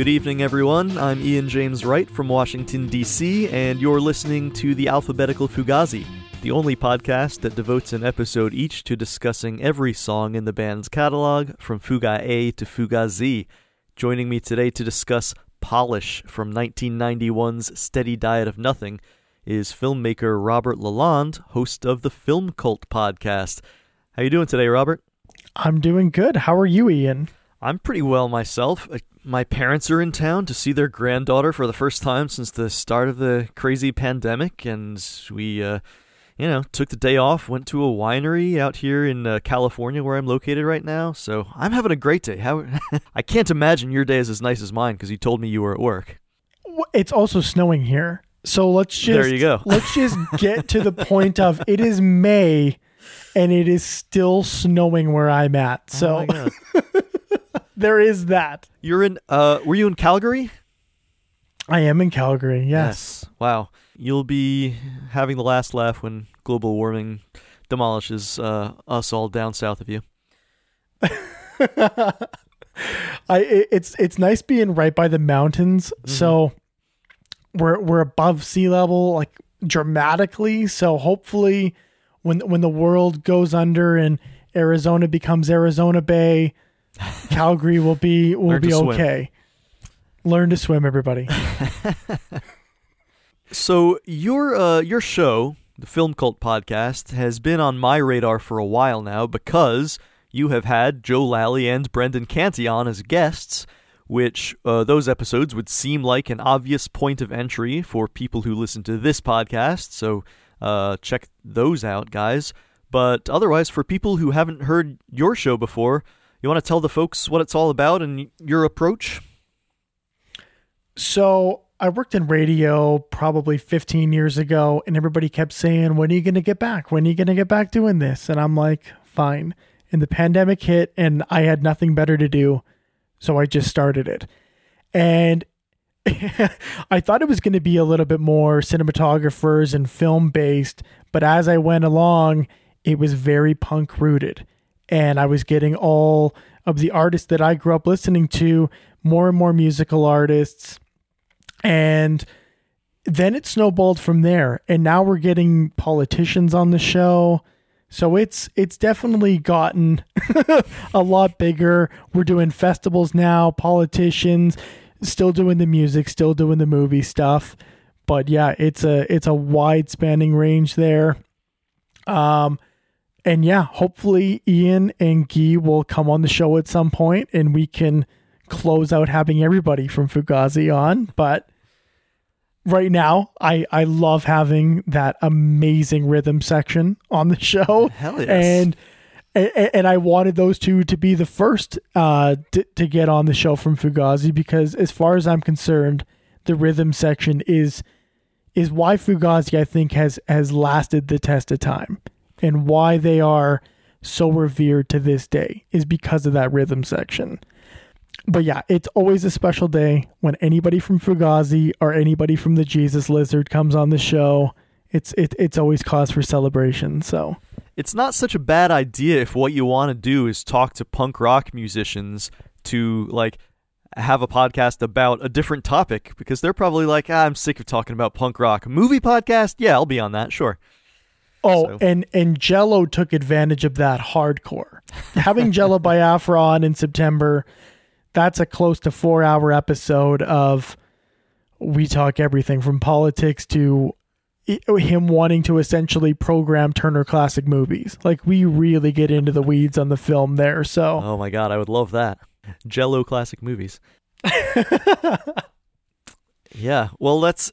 Good evening, everyone. I'm Ian James Wright from Washington, D.C., and you're listening to the Alphabetical Fugazi, the only podcast that devotes an episode each to discussing every song in the band's catalog, from Fuga A to Fuga Z. Joining me today to discuss Polish from 1991's Steady Diet of Nothing is filmmaker Robert Lalonde, host of the Film Cult podcast. How are you doing today, Robert? I'm doing good. How are you, Ian? I'm pretty well myself. My parents are in town to see their granddaughter for the first time since the start of the crazy pandemic, and we, uh, you know, took the day off, went to a winery out here in uh, California where I'm located right now. So I'm having a great day. How I can't imagine your day is as nice as mine because you told me you were at work. It's also snowing here, so let's just there you go. let's just get to the point of it is May, and it is still snowing where I'm at. So. Oh there is that. You're in. Uh, were you in Calgary? I am in Calgary. Yes. yes. Wow. You'll be having the last laugh when global warming demolishes uh, us all down south of you. I it's it's nice being right by the mountains. Mm-hmm. So we're we're above sea level like dramatically. So hopefully when when the world goes under and Arizona becomes Arizona Bay, Calgary will be will Learn be okay. Learn to swim, everybody. so your uh, your show, the Film Cult Podcast, has been on my radar for a while now because you have had Joe Lally and Brendan Canty on as guests, which uh, those episodes would seem like an obvious point of entry for people who listen to this podcast. So uh, check those out, guys. But otherwise, for people who haven't heard your show before, you want to tell the folks what it's all about and your approach? So, I worked in radio probably 15 years ago, and everybody kept saying, When are you going to get back? When are you going to get back doing this? And I'm like, Fine. And the pandemic hit, and I had nothing better to do. So I just started it. And I thought it was going to be a little bit more cinematographers and film based, but as I went along, it was very punk rooted and I was getting all of the artists that I grew up listening to, more and more musical artists. And then it snowballed from there. And now we're getting politicians on the show. So it's it's definitely gotten a lot bigger. We're doing festivals now, politicians, still doing the music, still doing the movie stuff. But yeah, it's a it's a wide spanning range there. Um and yeah, hopefully Ian and Guy will come on the show at some point and we can close out having everybody from Fugazi on. But right now, I, I love having that amazing rhythm section on the show. Hell yes. And and, and I wanted those two to be the first uh, to, to get on the show from Fugazi because, as far as I'm concerned, the rhythm section is is why Fugazi I think has has lasted the test of time and why they are so revered to this day is because of that rhythm section. But yeah, it's always a special day when anybody from Fugazi or anybody from the Jesus Lizard comes on the show. It's it, it's always cause for celebration. So it's not such a bad idea if what you want to do is talk to punk rock musicians to like have a podcast about a different topic because they're probably like, ah, I'm sick of talking about punk rock. Movie podcast? Yeah, I'll be on that, sure. Oh, so. and and Jello took advantage of that hardcore. Having Jello Biafra on in September, that's a close to four hour episode of we talk everything from politics to him wanting to essentially program Turner Classic Movies. Like we really get into the weeds on the film there. So, oh my god, I would love that. Jello Classic Movies. yeah, well, that's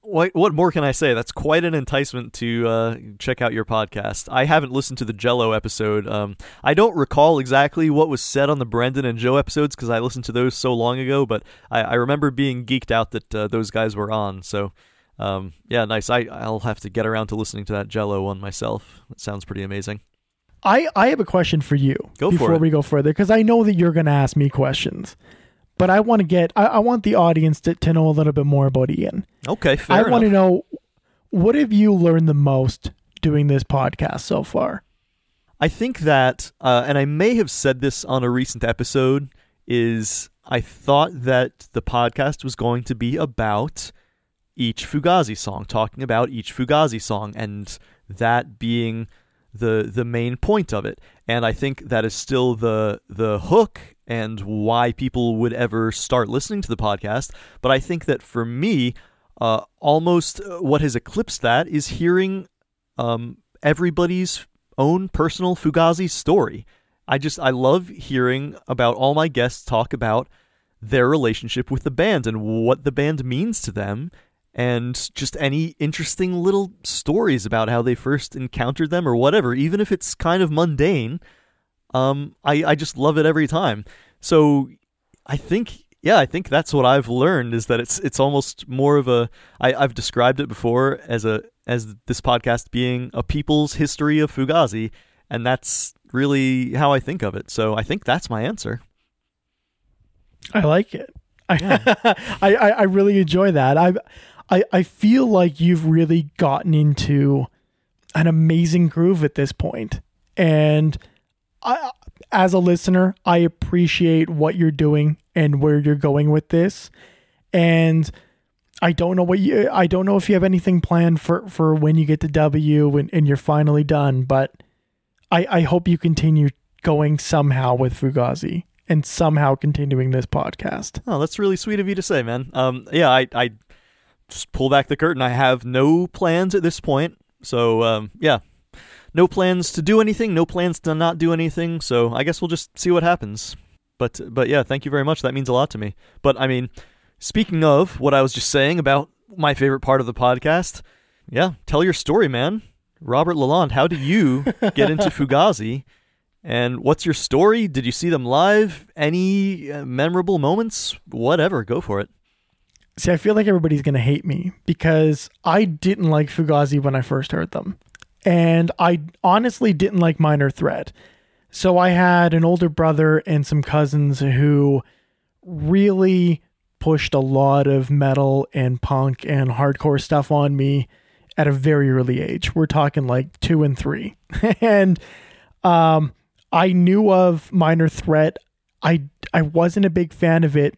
what what more can I say? That's quite an enticement to uh, check out your podcast. I haven't listened to the Jello episode. Um, I don't recall exactly what was said on the Brendan and Joe episodes because I listened to those so long ago. But I, I remember being geeked out that uh, those guys were on. So um, yeah, nice. I I'll have to get around to listening to that Jello one myself. It sounds pretty amazing. I I have a question for you go before we go further because I know that you're going to ask me questions but I want to get I, I, want the audience to, to know a little bit more about Ian. Okay, fair I want to know what have you learned the most doing this podcast so far? I think that, uh, and I may have said this on a recent episode, is I thought that the podcast was going to be about each Fugazi song, talking about each Fugazi song, and that being the the main point of it. And I think that is still the the hook and why people would ever start listening to the podcast. But I think that for me, uh, almost uh, what has eclipsed that is hearing um, everybody's own personal Fugazi story. I just I love hearing about all my guests talk about their relationship with the band and what the band means to them and just any interesting little stories about how they first encountered them or whatever even if it's kind of mundane um I I just love it every time. So I think yeah, I think that's what I've learned is that it's it's almost more of a I, I've described it before as a as this podcast being a people's history of Fugazi, and that's really how I think of it. So I think that's my answer. I like it. Yeah. I, I, I really enjoy that. I, I I feel like you've really gotten into an amazing groove at this point, and I, as a listener, I appreciate what you're doing and where you're going with this, and. I don't know what you I don't know if you have anything planned for for when you get to W and, and you're finally done, but I I hope you continue going somehow with Fugazi and somehow continuing this podcast. Oh, that's really sweet of you to say, man. Um, yeah, I, I just pull back the curtain. I have no plans at this point. So, um, yeah, no plans to do anything, no plans to not do anything. So, I guess we'll just see what happens. But, but yeah, thank you very much. That means a lot to me. But I mean, speaking of what I was just saying about my favorite part of the podcast, yeah, tell your story, man. Robert Lalonde, how did you get into Fugazi? And what's your story? Did you see them live? Any uh, memorable moments? Whatever, go for it. See, I feel like everybody's going to hate me because I didn't like Fugazi when I first heard them. And I honestly didn't like Minor Threat. So I had an older brother and some cousins who really pushed a lot of metal and punk and hardcore stuff on me at a very early age. We're talking like two and three. and um, I knew of Minor Threat. I I wasn't a big fan of it.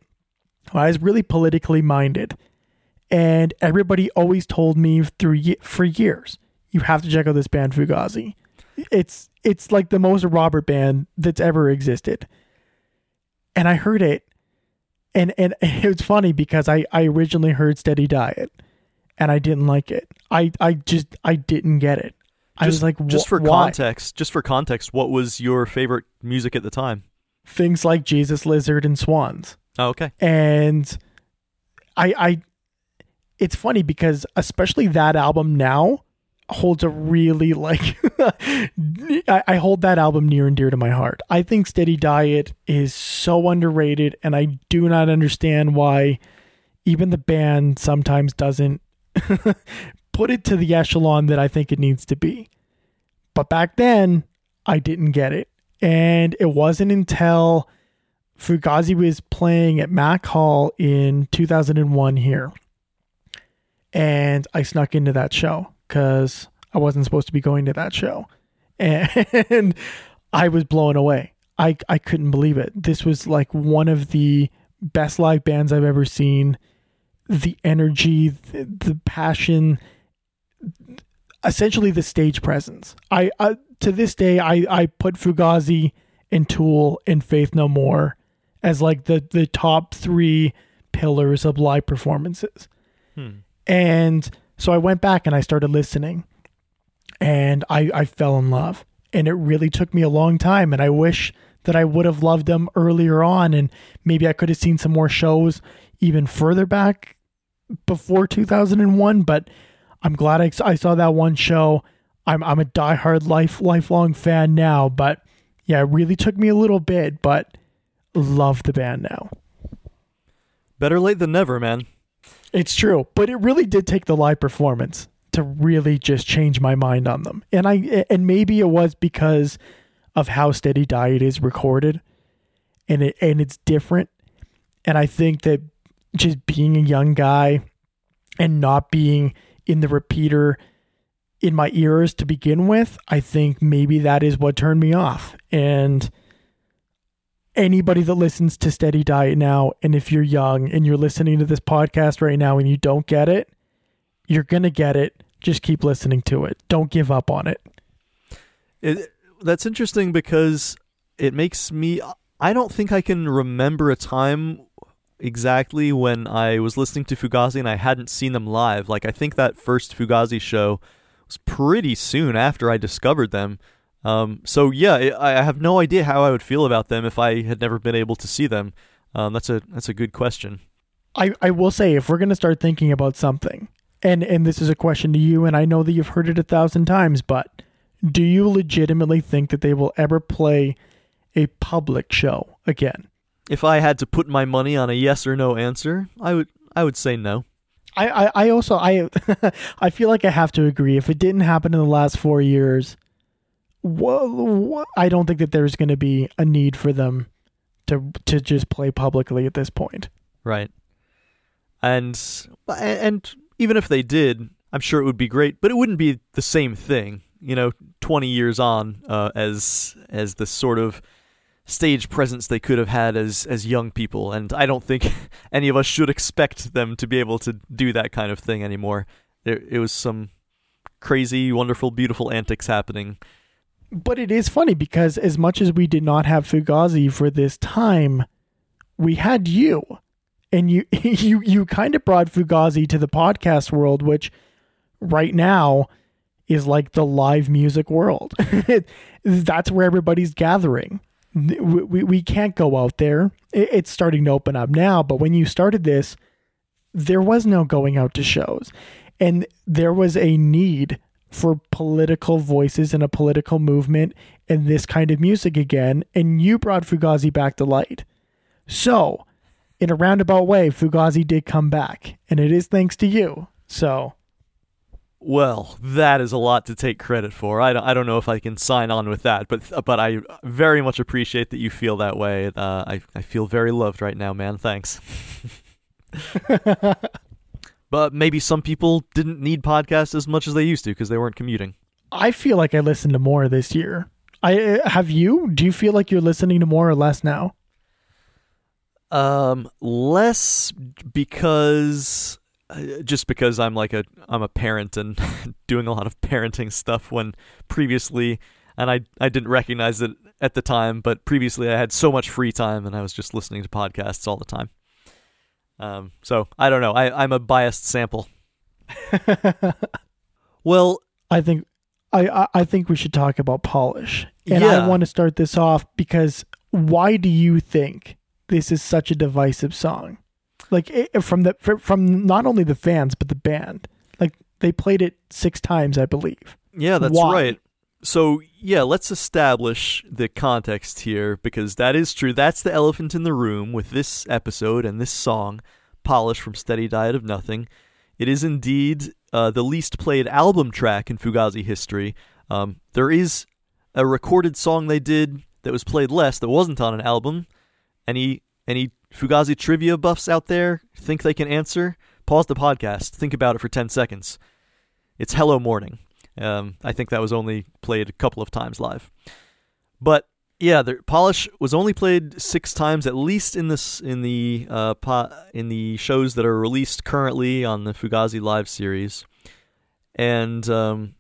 I was really politically minded, and everybody always told me through for years, you have to check out this band Fugazi. It's it's like the most Robert band that's ever existed. And I heard it, and and it was funny because I I originally heard Steady Diet, and I didn't like it. I I just I didn't get it. I Just, was like, just for why?" context, just for context, what was your favorite music at the time? things like Jesus Lizard and Swans. Oh, okay. and I I it's funny because especially that album now holds a really like I, I hold that album near and dear to my heart. I think Steady Diet is so underrated and I do not understand why even the band sometimes doesn't put it to the echelon that I think it needs to be. But back then I didn't get it. And it wasn't until Fugazi was playing at Mac Hall in 2001 here. And I snuck into that show because I wasn't supposed to be going to that show. And I was blown away. I, I couldn't believe it. This was like one of the best live bands I've ever seen. The energy, the, the passion, essentially the stage presence. I, I to this day I, I put Fugazi and Tool and Faith No More as like the the top three pillars of live performances. Hmm. And so I went back and I started listening and I, I fell in love. And it really took me a long time. And I wish that I would have loved them earlier on. And maybe I could have seen some more shows even further back before 2001. But I'm glad I, I saw that one show. I'm, I'm a diehard life, lifelong fan now. But yeah, it really took me a little bit, but love the band now. Better late than never, man. It's true, but it really did take the live performance to really just change my mind on them. And I and maybe it was because of how Steady Diet is recorded and it and it's different. And I think that just being a young guy and not being in the repeater in my ears to begin with, I think maybe that is what turned me off. And anybody that listens to Steady Diet now, and if you're young and you're listening to this podcast right now and you don't get it, you're going to get it. Just keep listening to it. Don't give up on it. It, that's interesting because it makes me. I don't think I can remember a time exactly when I was listening to Fugazi and I hadn't seen them live. Like, I think that first Fugazi show was pretty soon after I discovered them. Um, so yeah, I have no idea how I would feel about them if I had never been able to see them. Um, that's a that's a good question. I, I will say if we're gonna start thinking about something, and and this is a question to you, and I know that you've heard it a thousand times, but do you legitimately think that they will ever play a public show again? If I had to put my money on a yes or no answer, I would I would say no. I, I, I also I I feel like I have to agree. If it didn't happen in the last four years, well, I don't think that there's going to be a need for them to to just play publicly at this point. Right. And and even if they did, I'm sure it would be great, but it wouldn't be the same thing. You know, 20 years on, uh, as as the sort of stage presence they could have had as as young people, and I don't think any of us should expect them to be able to do that kind of thing anymore. It, it was some crazy, wonderful, beautiful antics happening. But it is funny because as much as we did not have Fugazi for this time, we had you and you you you kind of brought Fugazi to the podcast world, which right now is like the live music world. That's where everybody's gathering. We, we, we can't go out there. It's starting to open up now, but when you started this, there was no going out to shows. And there was a need for political voices and a political movement and this kind of music again. And you brought Fugazi back to light. So, in a roundabout way, Fugazi did come back, and it is thanks to you. So, well, that is a lot to take credit for. I don't, I don't know if I can sign on with that, but but I very much appreciate that you feel that way. Uh, I I feel very loved right now, man. Thanks. but maybe some people didn't need podcasts as much as they used to because they weren't commuting. I feel like I listened to more this year. I uh, have you? Do you feel like you're listening to more or less now? Um, less because uh, just because I'm like a I'm a parent and doing a lot of parenting stuff when previously and I I didn't recognize it at the time, but previously I had so much free time and I was just listening to podcasts all the time. Um, so I don't know. I I'm a biased sample. well, I think I, I think we should talk about polish, and yeah. I want to start this off because why do you think this is such a divisive song. Like it, from the from not only the fans but the band. Like they played it six times, I believe. Yeah, that's Why? right. So yeah, let's establish the context here because that is true. That's the elephant in the room with this episode and this song, "Polish" from Steady Diet of Nothing. It is indeed uh, the least played album track in Fugazi history. Um, there is a recorded song they did that was played less that wasn't on an album. Any any Fugazi trivia buffs out there think they can answer? Pause the podcast. Think about it for 10 seconds. It's Hello Morning. Um, I think that was only played a couple of times live. But yeah, the polish was only played six times, at least in this in the uh, po- in the shows that are released currently on the Fugazi Live series, and um,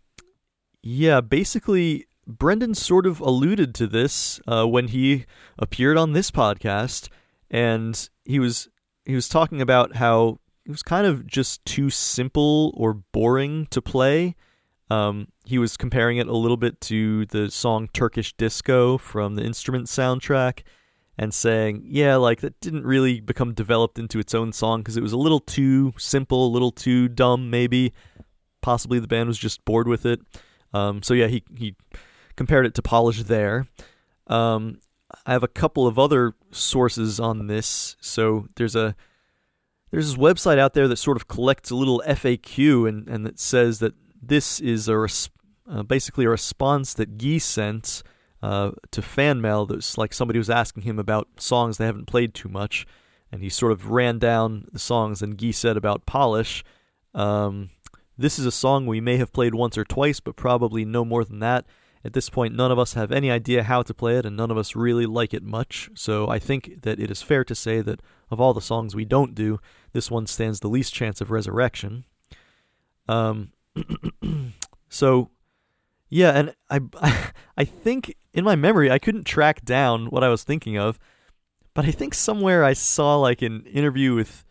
yeah, basically Brendan sort of alluded to this uh, when he appeared on this podcast, and he was he was talking about how it was kind of just too simple or boring to play. Um, he was comparing it a little bit to the song Turkish Disco from the Instrument soundtrack and saying, yeah, like that didn't really become developed into its own song because it was a little too simple, a little too dumb, maybe. Possibly the band was just bored with it. Um, so yeah, he, he compared it to Polish there. Um, I have a couple of other sources on this. So there's a there's this website out there that sort of collects a little FAQ and and that says that this is a res- uh, basically a response that Guy sent uh, to fan mail. That's like somebody was asking him about songs they haven't played too much, and he sort of ran down the songs. And Guy said about Polish. Um, this is a song we may have played once or twice, but probably no more than that at this point, none of us have any idea how to play it, and none of us really like it much. So I think that it is fair to say that of all the songs we don't do, this one stands the least chance of resurrection. Um, so yeah, and I, I think in my memory I couldn't track down what I was thinking of, but I think somewhere I saw like an interview with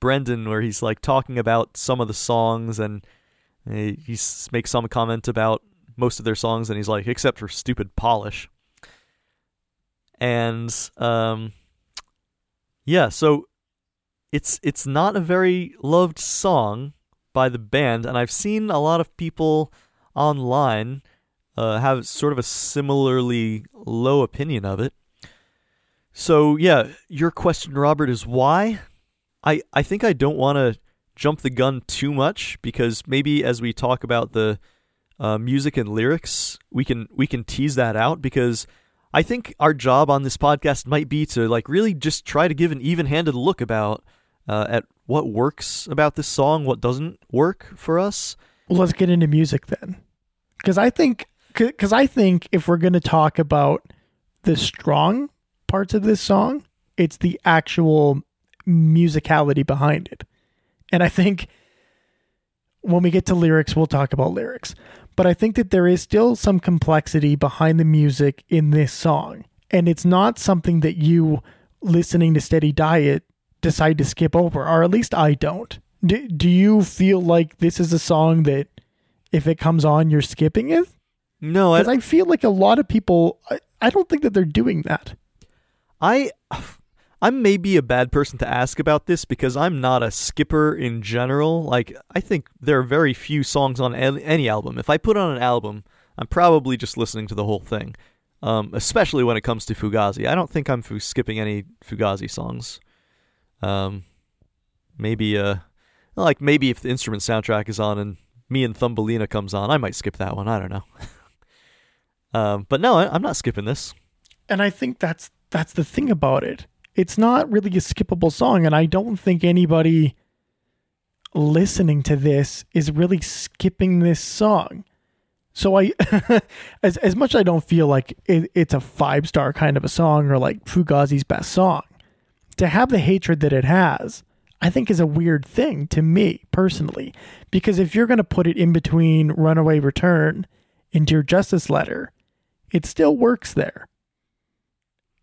Brendan where he's like talking about some of the songs and he, he makes some comment about most of their songs and he's like except for stupid polish. And um yeah so it's it's not a very loved song by the band and i've seen a lot of people online uh, have sort of a similarly low opinion of it. So yeah your question robert is why? I i think i don't want to jump the gun too much because maybe as we talk about the uh, music and lyrics, we can we can tease that out because I think our job on this podcast might be to like really just try to give an even-handed look about uh, at what works about this song, what doesn't work for us. Well, let's get into music then, because I think because I think if we're going to talk about the strong parts of this song, it's the actual musicality behind it, and I think when we get to lyrics, we'll talk about lyrics but I think that there is still some complexity behind the music in this song. And it's not something that you, listening to Steady Diet, decide to skip over, or at least I don't. Do, do you feel like this is a song that if it comes on, you're skipping it? No, I, I feel like a lot of people, I, I don't think that they're doing that. I I'm maybe a bad person to ask about this because I'm not a skipper in general. Like, I think there are very few songs on any album. If I put on an album, I'm probably just listening to the whole thing, um, especially when it comes to Fugazi. I don't think I'm skipping any Fugazi songs. Um, maybe, uh, like maybe if the instrument soundtrack is on and me and Thumbelina comes on, I might skip that one. I don't know. um, but no, I, I'm not skipping this. And I think that's that's the thing about it it's not really a skippable song and i don't think anybody listening to this is really skipping this song so i as as much as i don't feel like it, it's a five star kind of a song or like fugazi's best song to have the hatred that it has i think is a weird thing to me personally because if you're going to put it in between runaway return and dear justice letter it still works there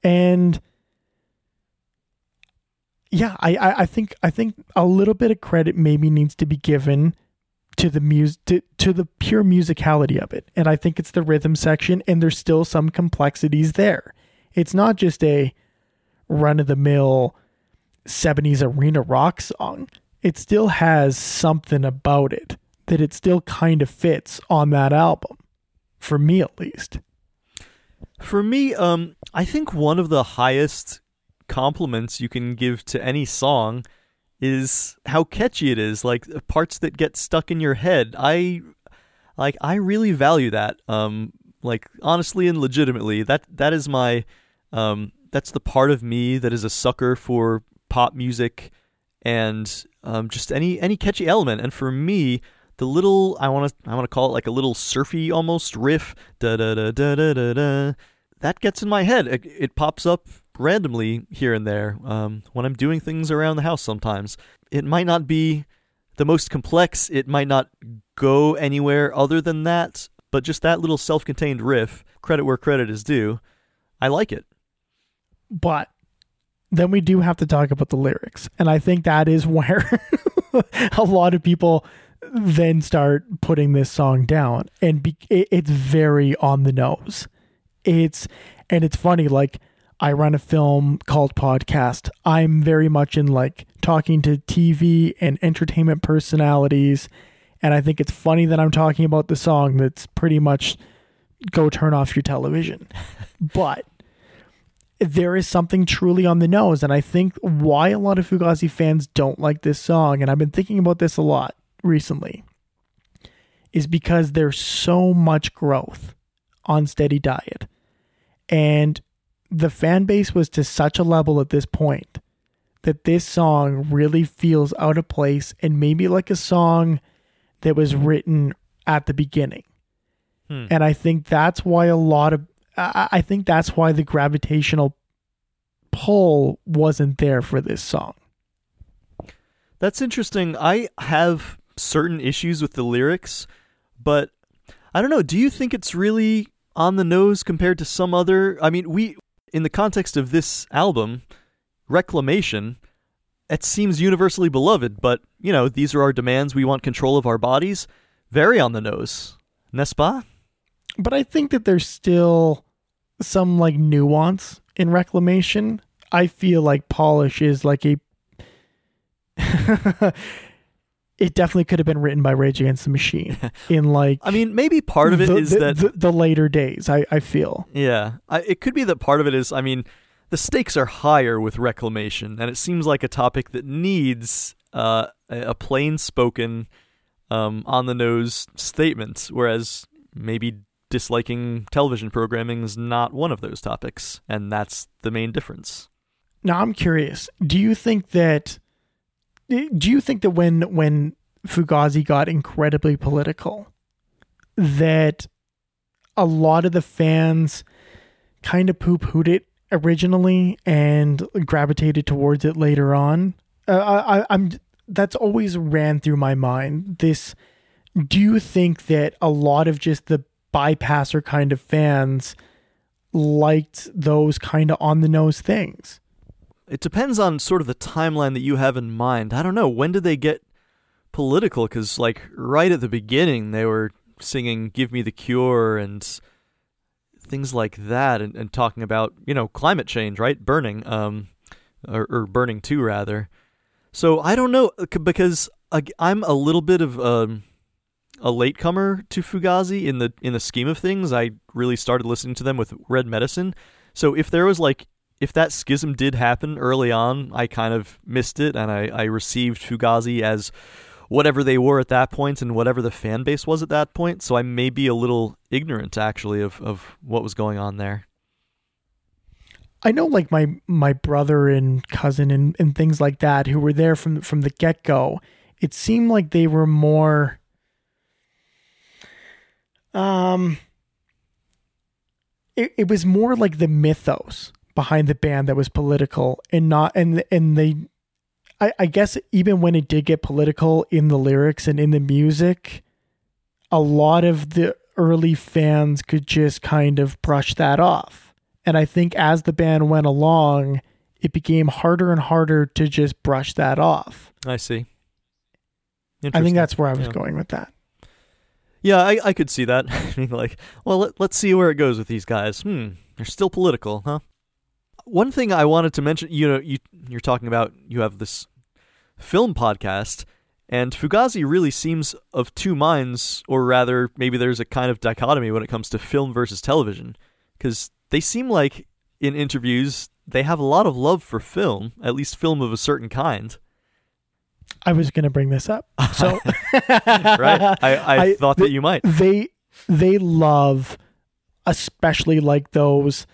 and yeah, I, I, I think I think a little bit of credit maybe needs to be given to the music to, to the pure musicality of it. And I think it's the rhythm section and there's still some complexities there. It's not just a run of the mill 70s arena rock song. It still has something about it that it still kind of fits on that album. For me at least. For me, um I think one of the highest compliments you can give to any song is how catchy it is like parts that get stuck in your head i like i really value that um like honestly and legitimately that that is my um that's the part of me that is a sucker for pop music and um just any any catchy element and for me the little I want to I want to call it like a little surfy almost riff da da da da da da da that gets in my head it, it pops up randomly here and there um, when I'm doing things around the house sometimes. It might not be the most complex, it might not go anywhere other than that, but just that little self contained riff, credit where credit is due, I like it. But then we do have to talk about the lyrics. And I think that is where a lot of people then start putting this song down. And be- it's very on the nose. It's, and it's funny, like, I run a Film Cult Podcast. I'm very much in like talking to TV and entertainment personalities. And I think it's funny that I'm talking about the song that's pretty much go turn off your television. but there is something truly on the nose. And I think why a lot of Fugazi fans don't like this song, and I've been thinking about this a lot recently, is because there's so much growth on Steady Diet. And the fan base was to such a level at this point that this song really feels out of place and maybe like a song that was written at the beginning. Hmm. And I think that's why a lot of I think that's why the gravitational pull wasn't there for this song. That's interesting. I have certain issues with the lyrics, but I don't know. Do you think it's really on the nose compared to some other? I mean, we, in the context of this album, Reclamation, it seems universally beloved, but, you know, these are our demands. We want control of our bodies. Very on the nose. N'est-ce pas? But I think that there's still some like nuance in Reclamation. I feel like Polish is like a it definitely could have been written by Rage Against the Machine in like I mean, maybe part of it the, is the, that the, the later days. I I feel Yeah, I, it could be that part of it is. I mean, the stakes are higher with reclamation, and it seems like a topic that needs uh, a a plain spoken, um, on the nose statement. Whereas maybe disliking television programming is not one of those topics, and that's the main difference. now. I'm curious. Do you think that? Do you think that when when Fugazi got incredibly political, that a lot of the fans kind of poo pooed it originally and gravitated towards it later on. Uh, I, I'm that's always ran through my mind. This, do you think that a lot of just the bypasser kind of fans liked those kind of on the nose things? It depends on sort of the timeline that you have in mind. I don't know when did they get political? Because like right at the beginning, they were singing "Give Me the Cure" and things like that, and, and talking about you know climate change, right? Burning, um, or, or burning too, rather. So I don't know because I'm a little bit of um, a latecomer to Fugazi in the in the scheme of things. I really started listening to them with Red Medicine. So if there was like if that schism did happen early on, I kind of missed it, and I, I received Fugazi as whatever they were at that point and whatever the fan base was at that point. So I may be a little ignorant actually of, of what was going on there. I know like my my brother and cousin and, and things like that who were there from from the get go. It seemed like they were more um it, it was more like the mythos behind the band that was political and not and and they I, I guess even when it did get political in the lyrics and in the music, a lot of the early fans could just kind of brush that off. And I think as the band went along, it became harder and harder to just brush that off. I see. I think that's where I was Yeah. going with that. Yeah, I, I could see that. I mean, like, well, let, let's see where it goes with these guys. Hmm, they're still political, huh? One thing I wanted to mention, you know, you you're talking about you have this film podcast, and Fugazi really seems of two minds, or rather, maybe there's a kind of dichotomy when it comes to film versus television, because they seem like in interviews they have a lot of love for film, at least film of a certain kind, I was going to bring this up. So right? I, I, I- thought that you might. they they love especially like those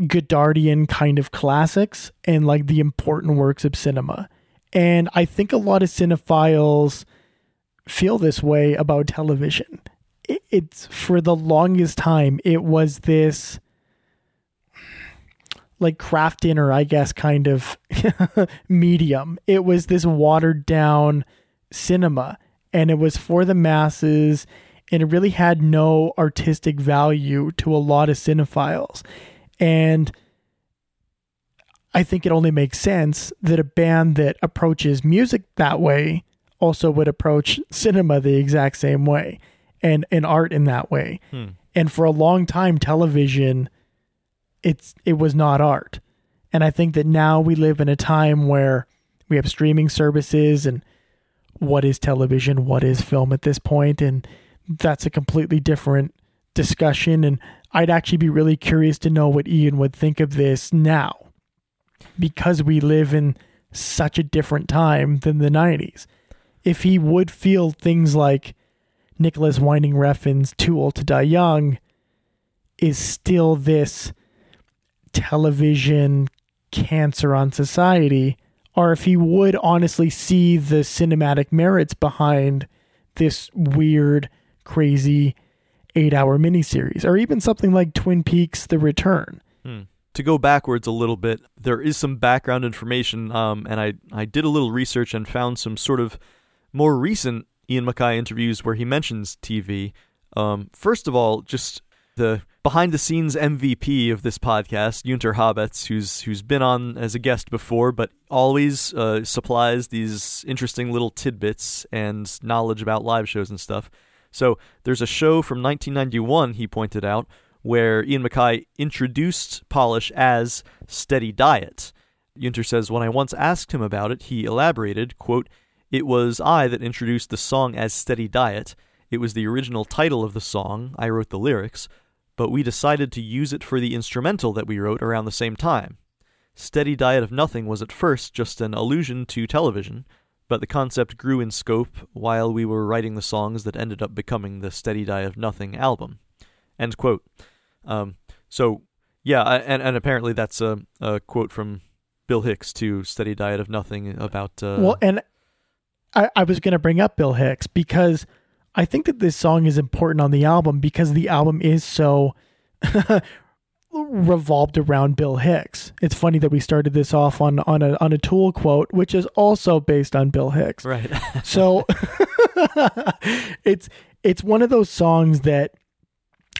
Godardian kind of classics and like the important works of cinema. And I think a lot of cinephiles feel this way about television. It, it's for the longest time it was this like Kraft Dinner, I guess, kind of medium. It was this watered down cinema and it was for the masses and it really had no artistic value to a lot of cinephiles. And I think it only makes sense that a band that approaches music that way also would approach cinema the exact same way and, and art in that way. Hmm. And for a long time television it's it was not art. And I think that now we live in a time where we have streaming services and what is television, what is film at this point, and that's a completely different discussion. And I'd actually be really curious to know what Ian would think of this now, because we live in such a different time than the 90s. If he would feel things like Nicolas Winding Refn's Too Old to Die Young is still this television cancer on society, or if he would honestly see the cinematic merits behind this weird, crazy, eight hour miniseries, or even something like Twin Peaks The Return. Hmm. To go backwards a little bit, there is some background information, um, and I, I did a little research and found some sort of more recent Ian MacKaye interviews where he mentions TV. Um, first of all, just the behind the scenes MVP of this podcast, Junter Habetz, who's who's been on as a guest before, but always uh, supplies these interesting little tidbits and knowledge about live shows and stuff. So there's a show from 1991, he pointed out, where Ian MacKaye introduced Polish as Steady Diet. Junter says, When I once asked him about it, he elaborated, quote, It was I that introduced the song as Steady Diet. It was the original title of the song. I wrote the lyrics but we decided to use it for the instrumental that we wrote around the same time. Steady Diet of Nothing was at first just an allusion to television, but the concept grew in scope while we were writing the songs that ended up becoming the Steady Diet of Nothing album. End quote. Um, so, yeah, and, and apparently that's a, a quote from Bill Hicks to Steady Diet of Nothing about. Uh, well, and I, I was going to bring up Bill Hicks because I think that this song is important on the album because the album is so revolved around Bill Hicks. It's funny that we started this off on on a on a Tool quote, which is also based on Bill Hicks. Right. so it's it's one of those songs that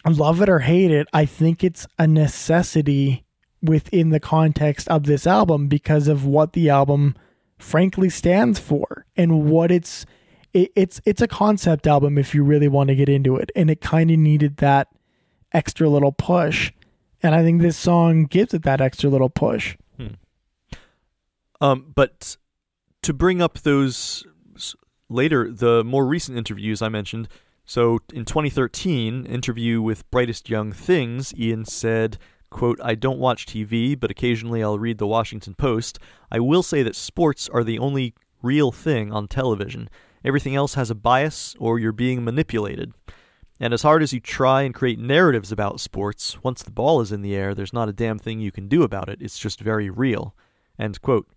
love it or hate it, I think it's a necessity within the context of this album because of what the album frankly stands for and what it's it, it's it's a concept album if you really want to get into it, and it kind of needed that extra little push, and I think this song gives it that extra little push. Hmm. Um, but to bring up those later, the more recent interviews I mentioned. So in 2013, interview with Brightest Young Things, Ian said, quote, I don't watch TV, but occasionally I'll read the Washington Post. I will say that sports are the only real thing on television. Everything else has a bias or you're being manipulated. And as hard as you try and create narratives about sports, once the ball is in the air, there's not a damn thing you can do about it. It's just very real. End quote.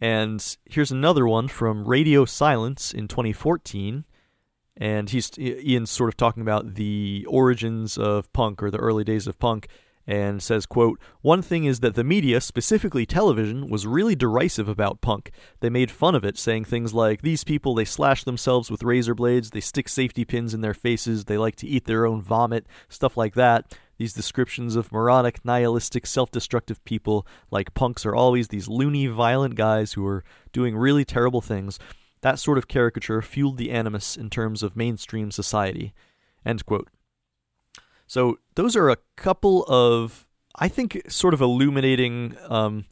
And here's another one from Radio Silence in 2014. And he's Ian's sort of talking about the origins of punk or the early days of punk and says quote one thing is that the media specifically television was really derisive about punk. They made fun of it saying things like these people they slash themselves with razor blades they stick safety pins in their faces they like to eat their own vomit stuff like that. These descriptions of moronic nihilistic self-destructive people like punks are always these loony violent guys who are doing really terrible things. That sort of caricature fueled the animus in terms of mainstream society. End quote so those are a couple of, I think, sort of illuminating, um,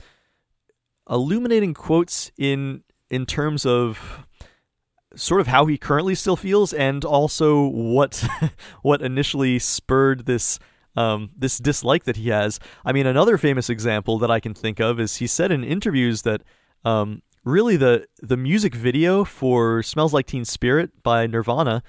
illuminating quotes in in terms of sort of how he currently still feels, and also what what initially spurred this um, this dislike that he has. I mean, another famous example that I can think of is he said in interviews that um, really the the music video for "Smells Like Teen Spirit" by Nirvana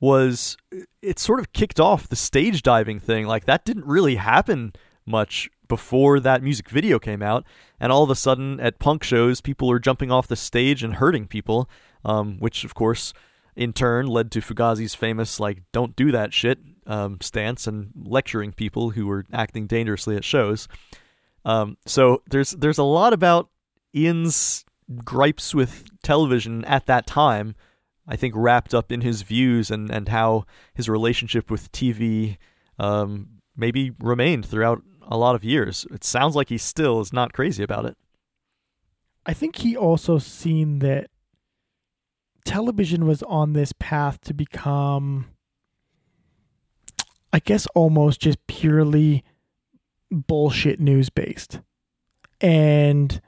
was it sort of kicked off the stage diving thing. Like that didn't really happen much before that music video came out, and all of a sudden at punk shows, people are jumping off the stage and hurting people, um, which of course in turn led to Fugazi's famous like "don't do that shit" um, stance and lecturing people who were acting dangerously at shows. Um, so there's there's a lot about Ian's gripes with television at that time I think, wrapped up in his views and, and how his relationship with TV um, maybe remained throughout a lot of years. It sounds like he still is not crazy about it. I think he also seen that television was on this path to become, I guess, almost just purely bullshit news based. And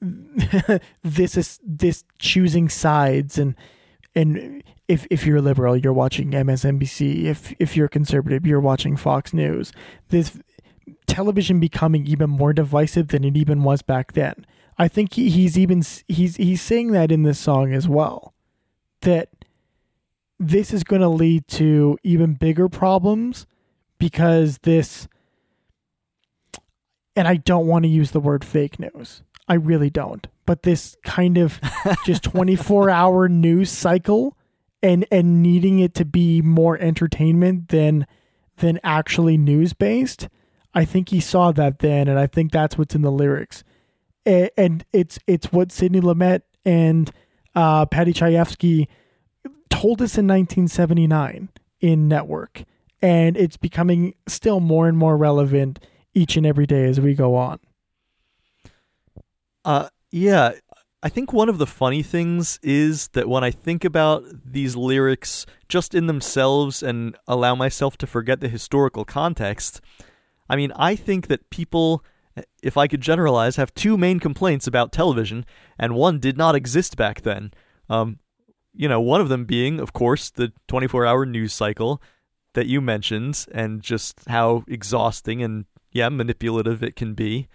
this is this choosing sides and and if if you're a liberal, you're watching MSNBC. If if you're conservative, you're watching Fox News. This television becoming even more divisive than it even was back then. I think he, he's even he's he's saying that in this song as well. That this is going to lead to even bigger problems because this and I don't want to use the word fake news. I really don't. But this kind of just 24 hour news cycle and and needing it to be more entertainment than than actually news based. I think he saw that then, and I think that's what's in the lyrics. And, and it's it's what Sidney Lumet and uh, Paddy Chayefsky told us in 1979 in Network, and it's becoming still more and more relevant each and every day as we go on. Uh, yeah, I think one of the funny things is that when I think about these lyrics just in themselves and allow myself to forget the historical context, I mean, I think that people, if I could generalize, have two main complaints about television, and one did not exist back then. Um, you know, one of them being, of course, the 24 hour news cycle that you mentioned and just how exhausting and, yeah, manipulative it can be.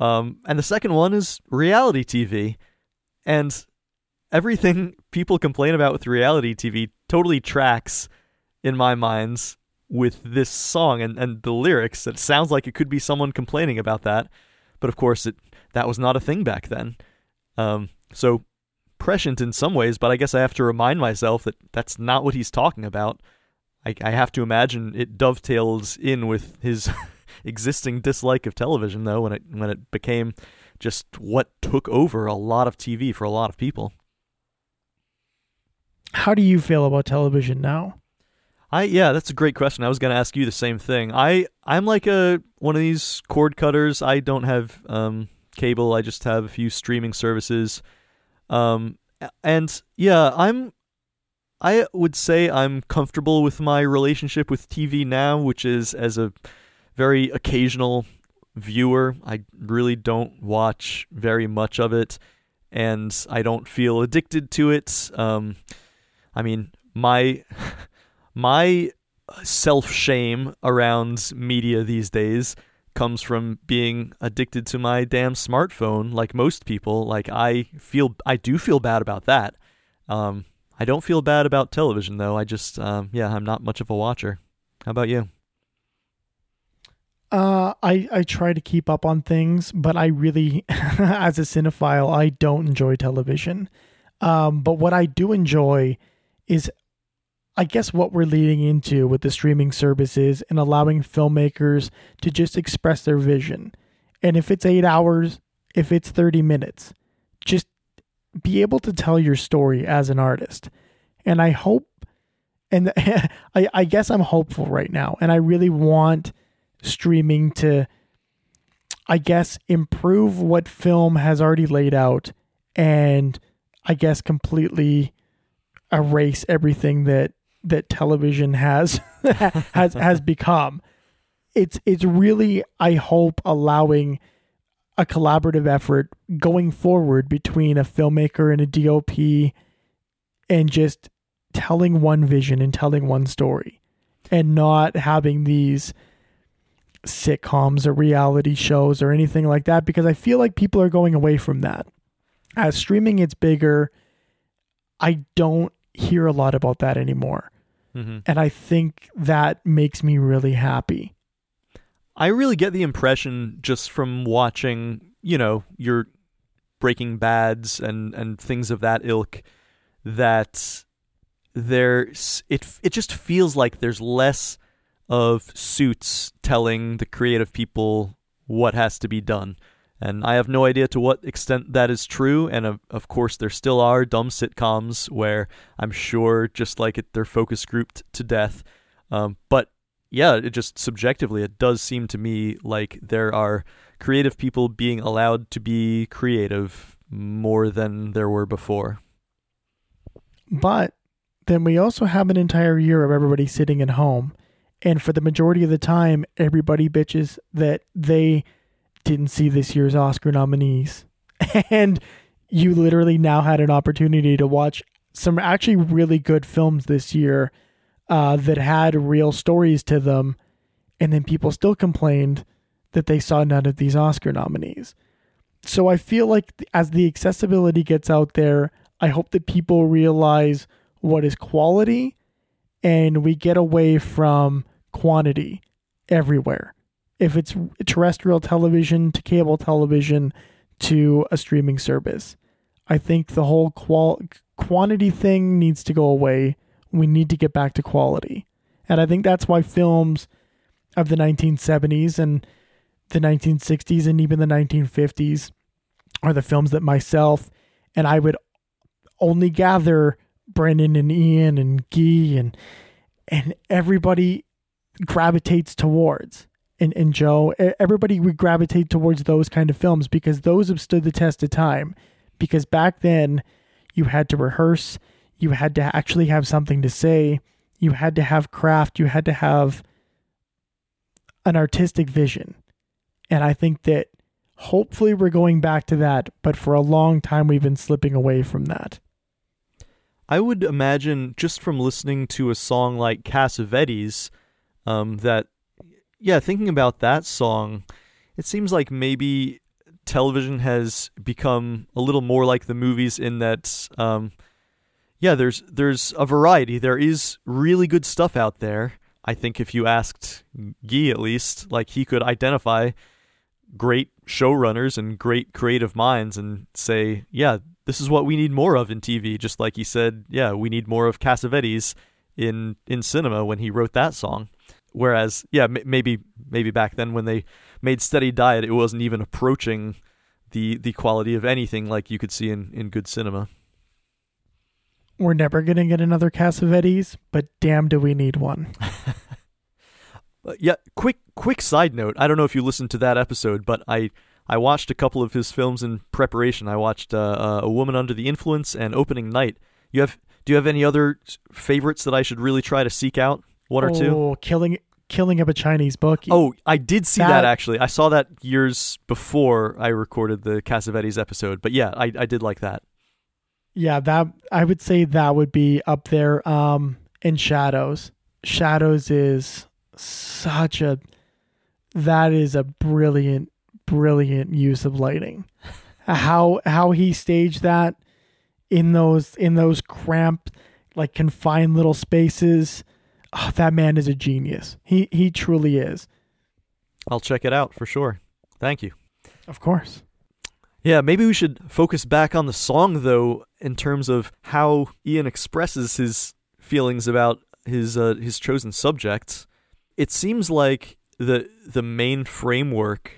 Um, and the second one is reality TV. And everything people complain about with reality TV totally tracks in my minds with this song and, and the lyrics. It sounds like it could be someone complaining about that. But of course, it that was not a thing back then. Um, so prescient in some ways, but I guess I have to remind myself that that's not what he's talking about. I, I have to imagine it dovetails in with his existing dislike of television, though, when it when it became just what took over a lot of TV for a lot of people. How do you feel about television now? I yeah, that's a great question. I was going to ask you the same thing. I I'm like a one of these cord cutters. I don't have um, cable. I just have a few streaming services. Um, and yeah, I'm I would say I'm comfortable with my relationship with TV now, which is as a very occasional viewer. I really don't watch very much of it, and I don't feel addicted to it. Um, I mean, my my self shame around media these days comes from being addicted to my damn smartphone like most people. Like i feel i do feel bad about that. Um, i don't feel bad about television though. I just um, yeah i'm not much of a watcher. How about you uh, I I try to keep up on things, but I really, as a cinephile, I don't enjoy television. Um, but what I do enjoy is, I guess, what we're leading into with the streaming services and allowing filmmakers to just express their vision. And if it's eight hours, if it's thirty minutes, just be able to tell your story as an artist. And I hope, and I I guess I'm hopeful right now, and I really want streaming to I guess improve what film has already laid out and I guess completely erase everything that that television has has has become. It's it's really I hope allowing a collaborative effort going forward between a filmmaker and a DOP and just telling one vision and telling one story and not having these sitcoms or reality shows or anything like that because I feel like people are going away from that. As streaming gets bigger, I don't hear a lot about that anymore. Mm-hmm. And I think that makes me really happy. I really get the impression just from watching, you know, your Breaking Bads and and things of that ilk that there's it it just feels like there's less of suits telling the creative people what has to be done. And I have no idea to what extent that is true. And of, of course, there still are dumb sitcoms where I'm sure, just like it, they're focus grouped to death. Um, but yeah, it just subjectively, it does seem to me like there are creative people being allowed to be creative more than there were before. But then we also have an entire year of everybody sitting at home and for the majority of the time, everybody bitches that they didn't see this year's Oscar nominees. and you literally now had an opportunity to watch some actually really good films this year uh, that had real stories to them. And then people still complained that they saw none of these Oscar nominees. So I feel like as the accessibility gets out there, I hope that people realize what is quality and we get away from quantity everywhere. If it's terrestrial television to cable television to a streaming service, I think the whole qual- quantity thing needs to go away We need to get back to quality. And I think that's why films of the 1970s and the 1960s and even the 1950s are the films that myself and I would only gather Brendan and Ian and Guy and and everybody gravitates towards and, and Joe everybody would gravitate towards those kind of films because those have stood the test of time because back then you had to rehearse you had to actually have something to say you had to have craft you had to have an artistic vision and I think that hopefully we're going back to that, but for a long time we've been slipping away from that. I would imagine just from listening to a song like Cassavetes, um, that yeah, thinking about that song, it seems like maybe television has become a little more like the movies in that um, yeah, there's there's a variety. There is really good stuff out there. I think if you asked Guy at least, like he could identify great showrunners and great creative minds and say, yeah, this is what we need more of in TV. Just like he said, yeah, we need more of Cassavetes in in cinema when he wrote that song. Whereas, yeah, m- maybe maybe back then when they made Steady Diet, it wasn't even approaching the the quality of anything like you could see in in good cinema. We're never gonna get another Cassavetes, but damn, do we need one. Uh, yeah, quick quick side note. I don't know if you listened to that episode, but I I watched a couple of his films in preparation. I watched uh, uh, A Woman Under the Influence and Opening Night. You have do you have any other favorites that I should really try to seek out? One or two? Oh, killing killing of a Chinese bookie. Oh, I did see that, that, actually. I saw that years before I recorded the Cassavetes episode. But yeah, I I did like that. Yeah, that I would say that would be up there. Um, in Shadows. Shadows is such a that is a brilliant brilliant use of lighting. How how he staged that in those in those cramped like confined little spaces oh, that man is a genius. He he truly is. I'll check it out for sure. Thank you. Of course. Yeah maybe we should focus back on the song though in terms of how ian expresses his feelings about his uh, his chosen subjects. It seems like the the main framework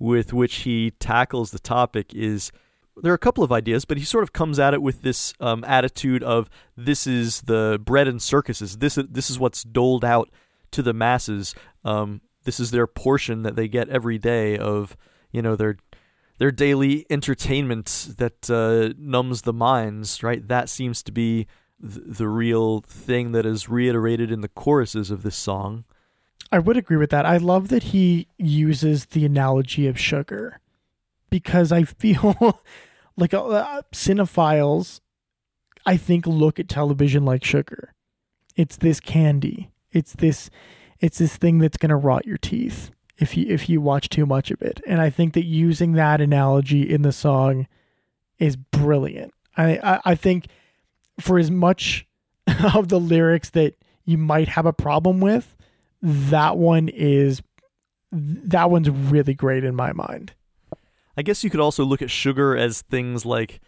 with which he tackles the topic is there are a couple of ideas, but he sort of comes at it with this um, attitude of this is the bread and circuses. This is, this is what's doled out to the masses. Um, this is their portion that they get every day of you know their their daily entertainment that uh, numbs the minds. Right, that seems to be th- the real thing that is reiterated in the choruses of this song. I would agree with that. I love that he uses the analogy of sugar because I feel like uh, cinephiles, I think, look at television like sugar. It's this candy. It's this. It's this thing that's going to rot your teeth if you if you watch too much of it. And I think that using that analogy in the song is brilliant. I I, I think for as much of the lyrics that you might have a problem with, that one is that one's really great in my mind. I guess you could also look at sugar as things like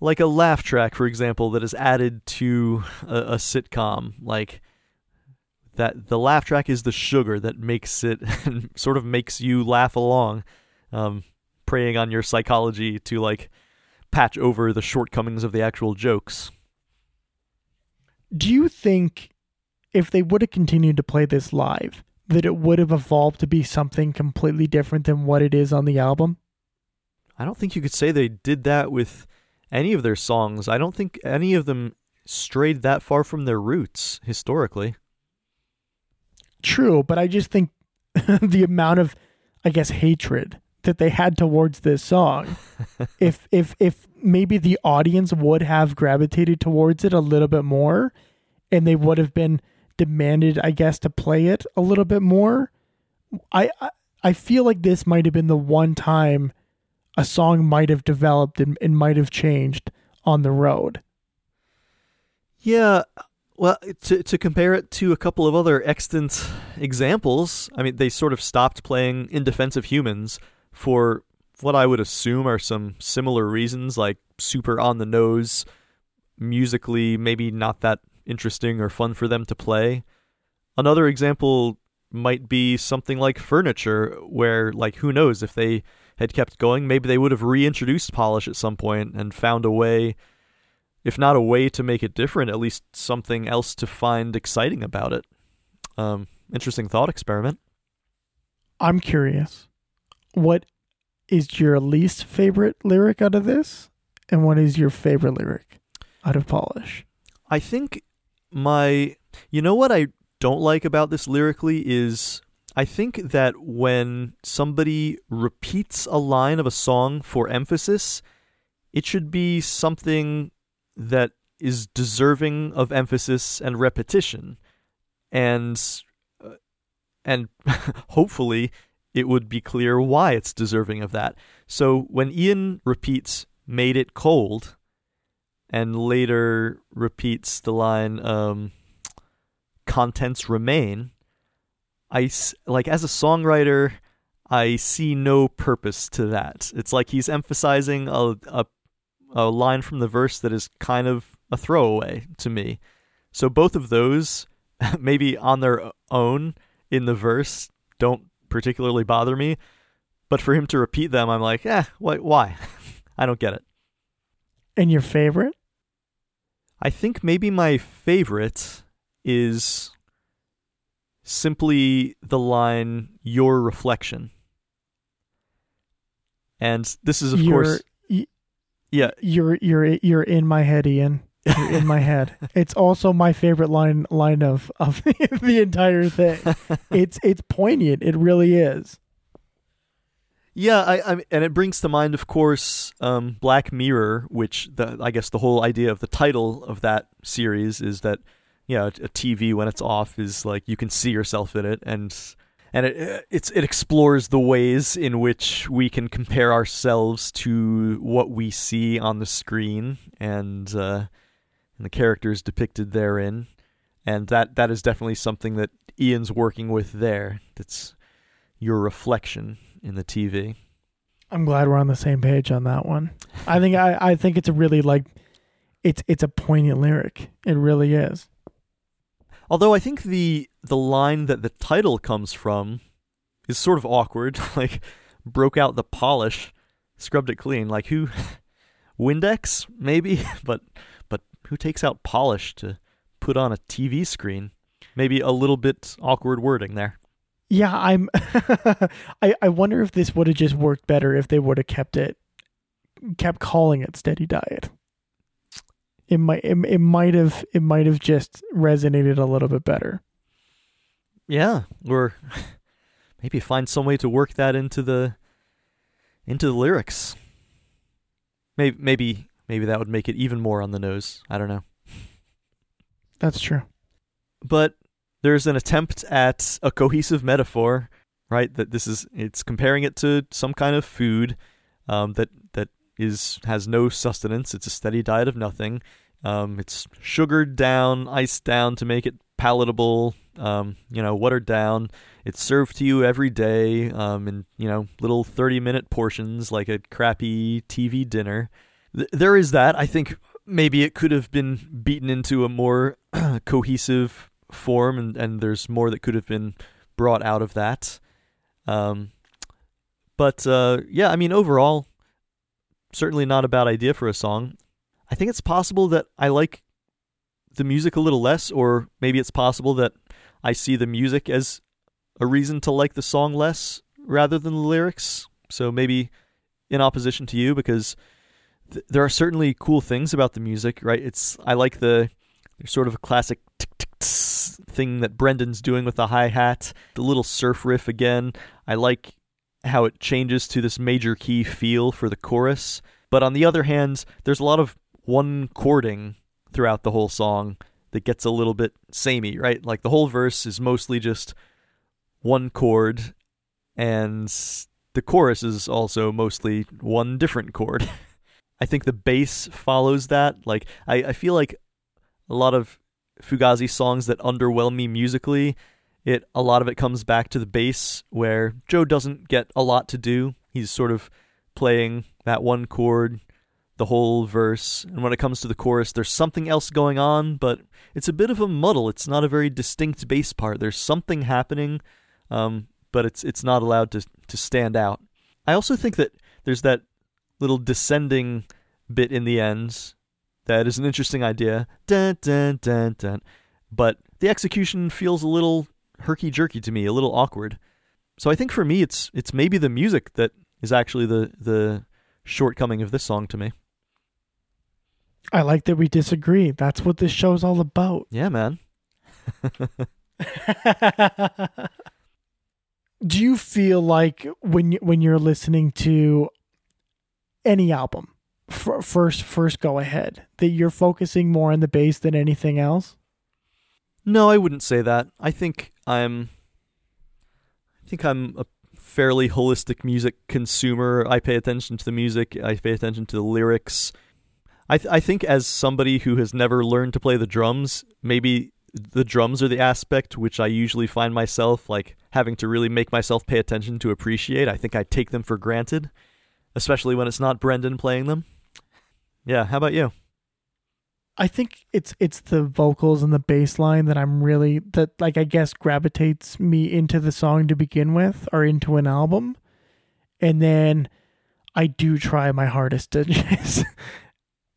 like a laugh track, for example, that is added to a, a sitcom. Like that, the laugh track is the sugar that makes it sort of makes you laugh along, um, preying on your psychology to like patch over the shortcomings of the actual jokes. Do you think if they would have continued to play this live, that it would have evolved to be something completely different than what it is on the album? I don't think you could say they did that with any of their songs. I don't think any of them strayed that far from their roots historically. True, but I just think the amount of I guess hatred that they had towards this song if if if maybe the audience would have gravitated towards it a little bit more and they would have been demanded, I guess, to play it a little bit more. I I feel like this might have been the one time a song might have developed and, and might have changed on the road. Yeah, well, to to compare it to a couple of other extant examples, I mean, they sort of stopped playing "In Defense of Humans" for what I would assume are some similar reasons, like super on the nose, musically maybe not that interesting or fun for them to play. Another example might be something like furniture, where, like, who knows if they had kept going, maybe they would have reintroduced polish at some point and found a way, if not a way to make it different, at least something else to find exciting about it. Um, interesting thought experiment. I'm curious. What is your least favorite lyric out of this? And what is your favorite lyric out of Polish? I think my. You know what I don't like about this lyrically is I think that when somebody repeats a line of a song for emphasis, it should be something that is deserving of emphasis and repetition. And uh, and hopefully it would be clear why it's deserving of that. So when Ian repeats made it cold and later repeats the line um, contents remain I like as a songwriter, I see no purpose to that. It's like he's emphasizing a, a a line from the verse that is kind of a throwaway to me. So both of those, maybe on their own in the verse, don't particularly bother me. But for him to repeat them, I'm like, eh, what? Why? I don't get it. And your favorite? I think maybe my favorite is simply the line your reflection. And this is of you're, course y- yeah. you're you're you're in my head ian. You're in my head. It's also my favorite line line of of the entire thing. It's it's poignant. It really is yeah, I, I, and it brings to mind, of course, um, Black Mirror, which the I guess the whole idea of the title of that series is that you know, a TV when it's off is like you can see yourself in it, and and it it explores the ways in which we can compare ourselves to what we see on the screen and uh, and the characters depicted therein, and that that is definitely something that Ian's working with there. That's your reflection in the TV. I'm glad we're on the same page on that one. I think I, I think it's a really like it's it's a poignant lyric. It really is. Although I think the the line that the title comes from is sort of awkward. like broke out the polish, scrubbed it clean. Like who Windex maybe, but but who takes out polish to put on a TV screen? Maybe a little bit awkward wording there. Yeah, I'm I I wonder if this would have just worked better if they would have kept it kept calling it steady diet it might it, it might have it might have just resonated a little bit better. Yeah, or maybe find some way to work that into the into the lyrics. Maybe maybe maybe that would make it even more on the nose. I don't know. That's true. But there's an attempt at a cohesive metaphor, right? That this is it's comparing it to some kind of food um, that that is has no sustenance. It's a steady diet of nothing. Um, it's sugared down, iced down to make it palatable. Um, you know, watered down. It's served to you every day um, in you know little thirty minute portions, like a crappy TV dinner. Th- there is that. I think maybe it could have been beaten into a more cohesive form, and and there's more that could have been brought out of that. Um, but uh, yeah, I mean, overall, certainly not a bad idea for a song. I think it's possible that I like the music a little less, or maybe it's possible that I see the music as a reason to like the song less rather than the lyrics. So maybe in opposition to you, because th- there are certainly cool things about the music, right? It's I like the sort of a classic thing that Brendan's doing with the hi hat, the little surf riff again. I like how it changes to this major key feel for the chorus. But on the other hand, there's a lot of one chording throughout the whole song that gets a little bit samey, right? Like the whole verse is mostly just one chord, and the chorus is also mostly one different chord. I think the bass follows that. Like I, I feel like a lot of Fugazi songs that underwhelm me musically, it a lot of it comes back to the bass where Joe doesn't get a lot to do. He's sort of playing that one chord the whole verse, and when it comes to the chorus, there's something else going on, but it's a bit of a muddle. It's not a very distinct bass part. There's something happening, um, but it's it's not allowed to to stand out. I also think that there's that little descending bit in the end that is an interesting idea. Dun, dun, dun, dun. But the execution feels a little herky jerky to me, a little awkward. So I think for me, it's it's maybe the music that is actually the the shortcoming of this song to me. I like that we disagree. That's what this show's all about. Yeah, man. Do you feel like when you, when you're listening to any album, first first go ahead, that you're focusing more on the bass than anything else? No, I wouldn't say that. I think I'm I think I'm a fairly holistic music consumer. I pay attention to the music, I pay attention to the lyrics. I th- I think as somebody who has never learned to play the drums, maybe the drums are the aspect which I usually find myself like having to really make myself pay attention to appreciate. I think I take them for granted, especially when it's not Brendan playing them. Yeah, how about you? I think it's it's the vocals and the bass line that I'm really that like I guess gravitates me into the song to begin with or into an album. And then I do try my hardest to just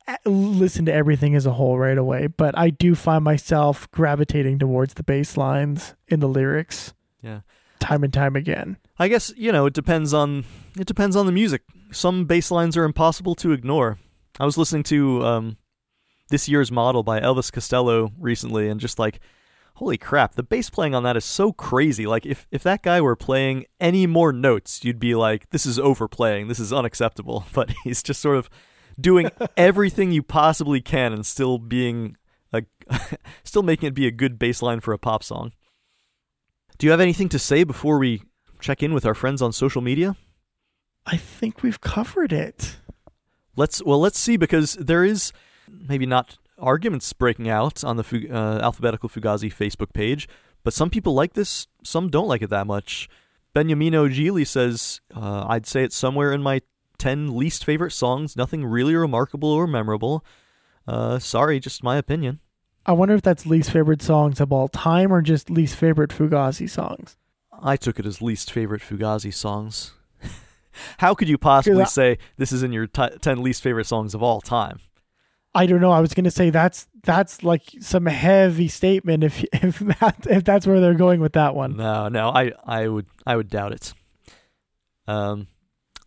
eh, listen to everything as a whole right away, but I do find myself gravitating towards the bass lines in the lyrics. Yeah. Time and time again. I guess, you know, it depends on it depends on the music. Some bass lines are impossible to ignore. I was listening to um, this year's model by Elvis Costello recently and just like holy crap, the bass playing on that is so crazy. Like if if that guy were playing any more notes, you'd be like this is overplaying. This is unacceptable. But he's just sort of doing everything you possibly can and still being a still making it be a good bass line for a pop song. Do you have anything to say before we check in with our friends on social media? I think we've covered it. Let's well, let's see because there is maybe not arguments breaking out on the uh, alphabetical Fugazi Facebook page, but some people like this, some don't like it that much. Beniamino Gili says, uh, "I'd say it's somewhere in my 10 least favorite songs, nothing really remarkable or memorable. Uh, sorry, just my opinion. I wonder if that's least favorite songs of all time or just least favorite Fugazi songs. I took it as least favorite Fugazi songs. How could you possibly I, say this is in your t- 10 least favorite songs of all time? I don't know. I was going to say that's that's like some heavy statement if if that if that's where they're going with that one. No, no. I I would I would doubt it. Um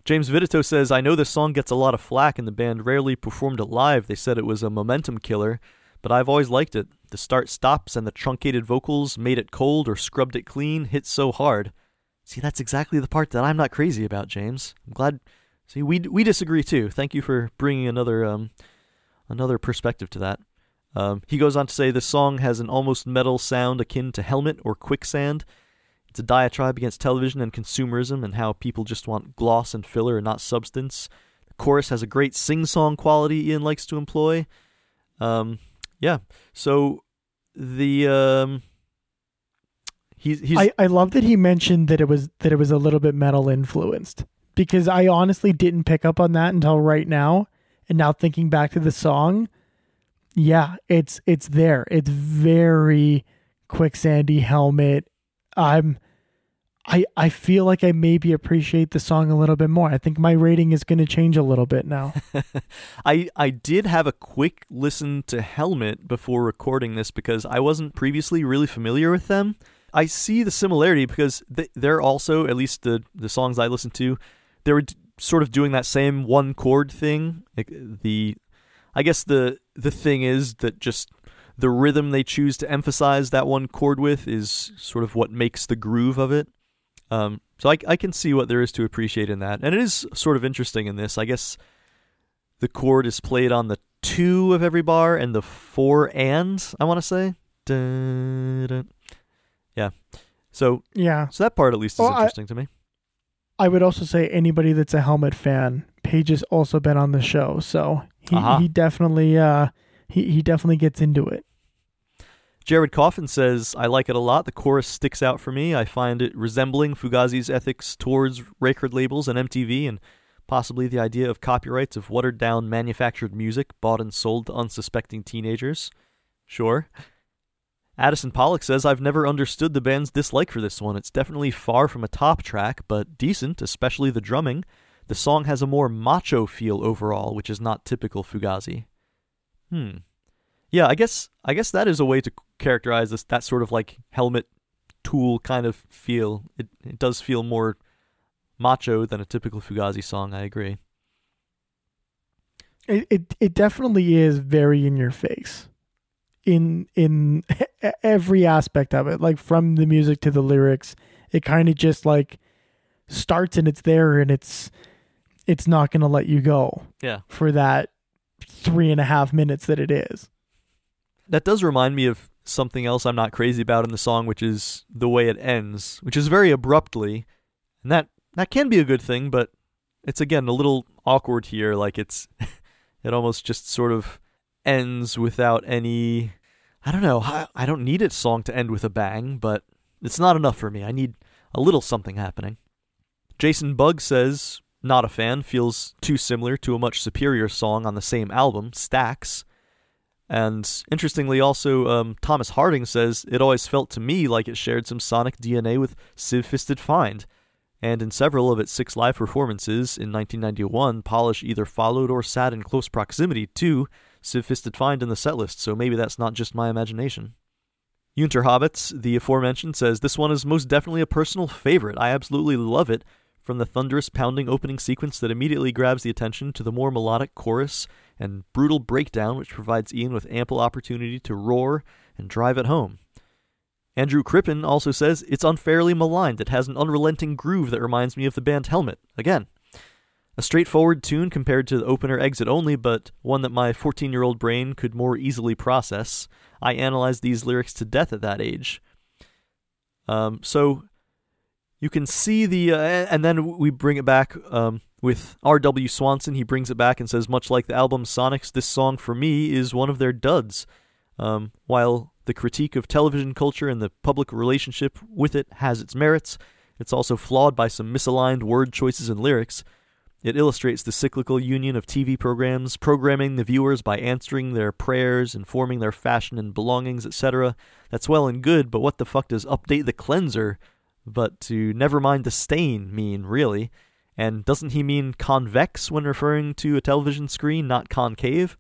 James Vidito says, I know this song gets a lot of flack and the band rarely performed it live. They said it was a momentum killer, but I've always liked it. The start stops and the truncated vocals made it cold or scrubbed it clean hit so hard. See, that's exactly the part that I'm not crazy about, James. I'm glad. See, we we disagree too. Thank you for bringing another um another perspective to that. Um, he goes on to say the song has an almost metal sound akin to Helmet or Quicksand. It's a diatribe against television and consumerism and how people just want gloss and filler and not substance. The chorus has a great sing song quality Ian likes to employ. Um, yeah. So the um, he's, he's I, I love that he mentioned that it was that it was a little bit metal influenced because I honestly didn't pick up on that until right now. And now thinking back to the song, yeah, it's it's there. It's very quicksandy helmet. I'm I I feel like I maybe appreciate the song a little bit more. I think my rating is going to change a little bit now. I I did have a quick listen to Helmet before recording this because I wasn't previously really familiar with them. I see the similarity because they're also at least the the songs I listen to, they were sort of doing that same one chord thing. Like the I guess the the thing is that just the rhythm they choose to emphasize that one chord with is sort of what makes the groove of it. Um, so I, I can see what there is to appreciate in that, and it is sort of interesting in this. I guess the chord is played on the two of every bar and the four and I want to say, dun, dun. Yeah. So yeah, so that part at least is well, interesting I, to me. I would also say anybody that's a helmet fan, Page has also been on the show, so he, uh-huh. he definitely uh he, he definitely gets into it. Jared Coffin says, I like it a lot. The chorus sticks out for me. I find it resembling Fugazi's ethics towards record labels and MTV and Possibly the idea of copyrights of watered down manufactured music bought and sold to unsuspecting teenagers. Sure. Addison Pollock says, I've never understood the band's dislike for this one. It's definitely far from a top track, but decent, especially the drumming. The song has a more macho feel overall, which is not typical Fugazi. Hmm. Yeah, I guess I guess that is a way to characterize this that sort of like helmet tool kind of feel. It it does feel more macho than a typical Fugazi song, I agree. It it, it definitely is very in your face in in every aspect of it like from the music to the lyrics it kind of just like starts and it's there and it's it's not gonna let you go Yeah. for that three and a half minutes that it is That does remind me of something else I'm not crazy about in the song, which is the way it ends, which is very abruptly. And that that can be a good thing, but it's again a little awkward here, like it's it almost just sort of ends without any I don't know, I, I don't need its song to end with a bang, but it's not enough for me. I need a little something happening. Jason Bug says, not a fan, feels too similar to a much superior song on the same album, Stacks. And interestingly, also, um, Thomas Harding says, it always felt to me like it shared some sonic DNA with Sieve-Fisted Find. And in several of its six live performances in 1991, Polish either followed or sat in close proximity to Sieve-Fisted Find in the setlist, so maybe that's not just my imagination. Junter Hobbits, the aforementioned, says this one is most definitely a personal favorite. I absolutely love it, from the thunderous pounding opening sequence that immediately grabs the attention to the more melodic chorus and brutal breakdown, which provides Ian with ample opportunity to roar and drive it home. Andrew Crippen also says it's unfairly maligned. It has an unrelenting groove that reminds me of the band Helmet. Again, a straightforward tune compared to the opener exit only, but one that my 14 year old brain could more easily process. I analyzed these lyrics to death at that age. Um, so you can see the, uh, and then we bring it back um, with R.W. Swanson. He brings it back and says, much like the album Sonics, this song for me is one of their duds. Um, while the critique of television culture and the public relationship with it has its merits, it's also flawed by some misaligned word choices and lyrics. It illustrates the cyclical union of TV programs, programming the viewers by answering their prayers, informing their fashion and belongings, etc. That's well and good, but what the fuck does update the cleanser but to never mind the stain mean, really? And doesn't he mean convex when referring to a television screen, not concave?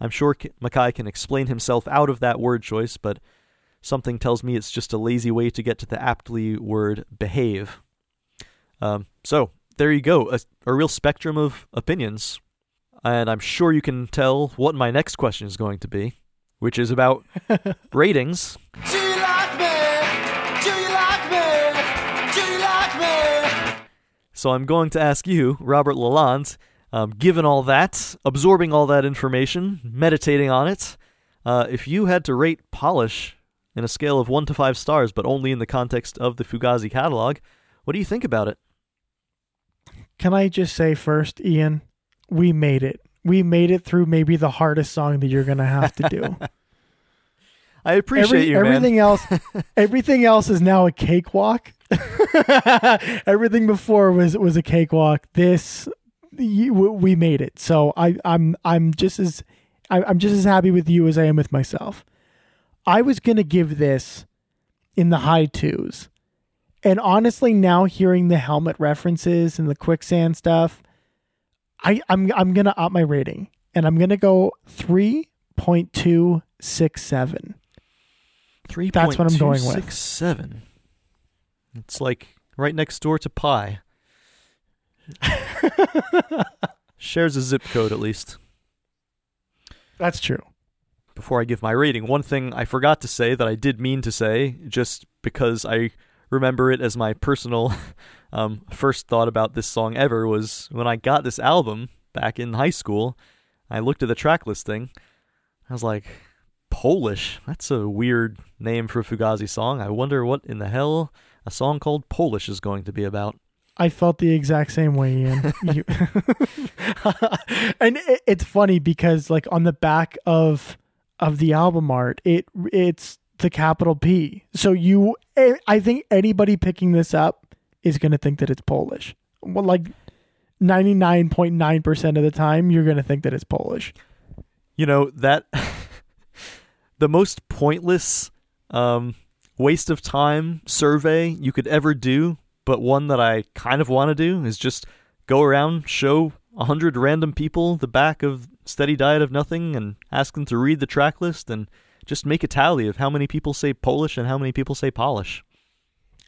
I'm sure MacKaye can explain himself out of that word choice, but something tells me it's just a lazy way to get to the aptly word behave. Um, so, there you go, a, a real spectrum of opinions. And I'm sure you can tell what my next question is going to be, which is about ratings. Do you like me? Do you like me? Do you like me? So I'm going to ask you, Robert Lalonde, um, given all that, absorbing all that information, meditating on it, uh, if you had to rate Polish in a scale of 1 to 5 stars, but only in the context of the Fugazi catalog, what do you think about it? Can I just say first, Ian, we made it. We made it through maybe the hardest song that you're gonna have to do. I appreciate Every- you, man. everything else, everything else is now a cakewalk. everything before was was a cakewalk. This, you, we made it. So I, I'm I'm just as I, I'm just as happy with you as I am with myself. I was gonna give this in the high twos, and honestly, now hearing the helmet references and the quicksand stuff, I I'm I'm gonna up my rating, and I'm gonna go three point two six seven. Three. That's what I'm going with. seven. It's like right next door to Pi. Shares a zip code at least. That's true. before I give my rating, one thing I forgot to say that I did mean to say, just because I remember it as my personal um, first thought about this song ever, was when I got this album back in high school. I looked at the track listing. I was like, Polish? That's a weird name for a Fugazi song. I wonder what in the hell a song called Polish is going to be about. I felt the exact same way, Ian. You- and it, it's funny because, like, on the back of of the album art, it it's the capital P. So you, I think anybody picking this up is going to think that it's Polish. Well, like, 99.9% of the time you're going to think that it's Polish. You know that the most pointless um, waste of time survey you could ever do, but one that I kind of want to do is just go around, show a hundred random people the back of Steady Diet of Nothing, and ask them to read the track list, and just make a tally of how many people say Polish and how many people say Polish.